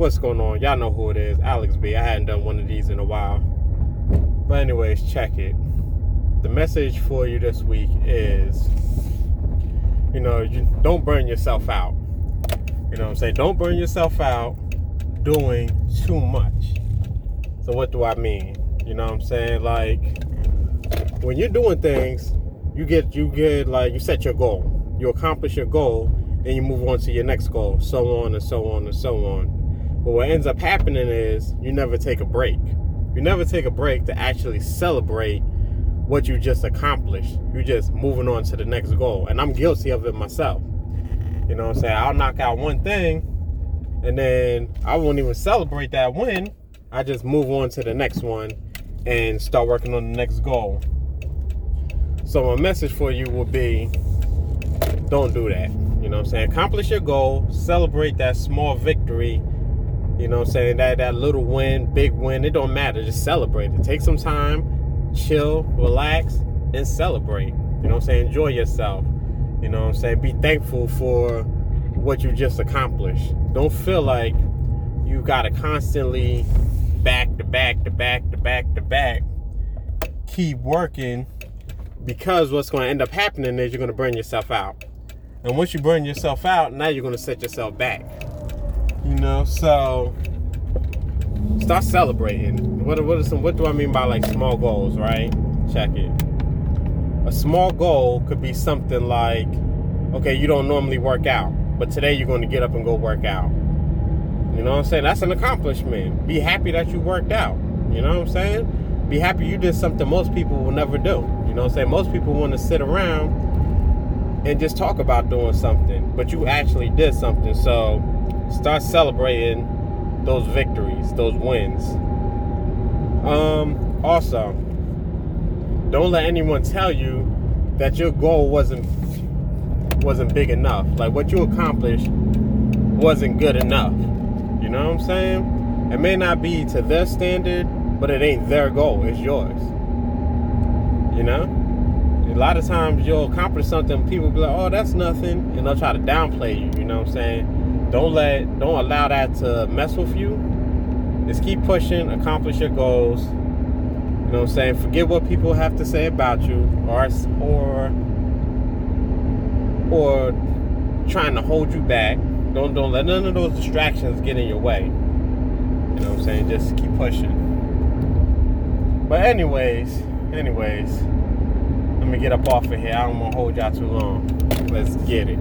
What's going on? Y'all know who it is. Alex B. I hadn't done one of these in a while. But, anyways, check it. The message for you this week is you know, you don't burn yourself out. You know what I'm saying? Don't burn yourself out doing too much. So, what do I mean? You know what I'm saying? Like, when you're doing things, you get, you get, like, you set your goal, you accomplish your goal, and you move on to your next goal, so on and so on and so on but what ends up happening is you never take a break. You never take a break to actually celebrate what you just accomplished. You're just moving on to the next goal. And I'm guilty of it myself. You know what I'm saying? I'll knock out one thing and then I won't even celebrate that win. I just move on to the next one and start working on the next goal. So my message for you will be don't do that. You know what I'm saying? Accomplish your goal, celebrate that small victory you know what I'm saying? That that little win, big win, it don't matter. Just celebrate it. Take some time, chill, relax, and celebrate. You know what I'm saying? Enjoy yourself. You know what I'm saying? Be thankful for what you just accomplished. Don't feel like you gotta constantly back to back to back to back to back keep working because what's to end up happening is you're to burn yourself out. And once you burn yourself out, now you're to set yourself back. You know, so start celebrating. What what is some what do I mean by like small goals, right? Check it. A small goal could be something like, okay, you don't normally work out, but today you're going to get up and go work out. You know what I'm saying? That's an accomplishment. Be happy that you worked out. You know what I'm saying? Be happy you did something most people will never do. You know what I'm saying? Most people want to sit around and just talk about doing something, but you actually did something. So start celebrating those victories, those wins. Um, also, don't let anyone tell you that your goal wasn't wasn't big enough. Like what you accomplished wasn't good enough. You know what I'm saying? It may not be to their standard, but it ain't their goal. It's yours. You know? A lot of times you'll accomplish something, people be like, oh, that's nothing. And they'll try to downplay you. You know what I'm saying? Don't let don't allow that to mess with you. Just keep pushing accomplish your goals. You know what i'm saying? Forget what people have to say about you or or or trying to hold you back. Don't don't let none of those distractions get in your way. You know what i'm saying? Just keep pushing. But anyways anyways let me get up off of here. I don't want to hold y'all too long. Let's get it